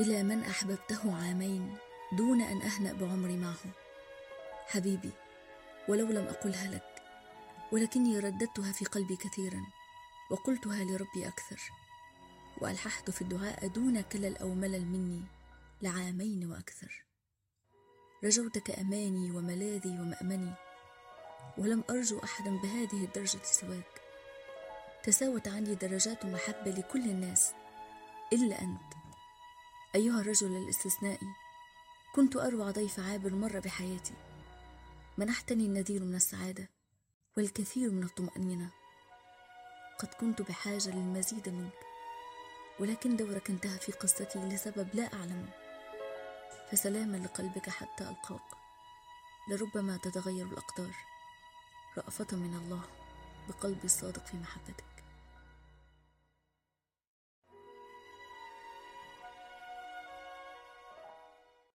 إلى من أحببته عامين دون أن أهنأ بعمري معه. حبيبي ولو لم أقلها لك ولكني رددتها في قلبي كثيرا وقلتها لربي أكثر وألححت في الدعاء دون كلل أو ملل مني لعامين وأكثر. رجوتك أماني وملاذي ومأمني ولم أرجو أحدا بهذه الدرجة سواك. تساوت عندي درجات محبة لكل الناس إلا أنت. أيها الرجل الاستثنائي كنت أروع ضيف عابر مر بحياتي. منحتني النذير من السعادة والكثير من الطمأنينة. قد كنت بحاجة للمزيد منك ولكن دورك انتهى في قصتي لسبب لا أعلمه. فسلاما لقلبك حتى ألقاك. لربما تتغير الأقدار. رأفة من الله بقلبي الصادق في محبتك.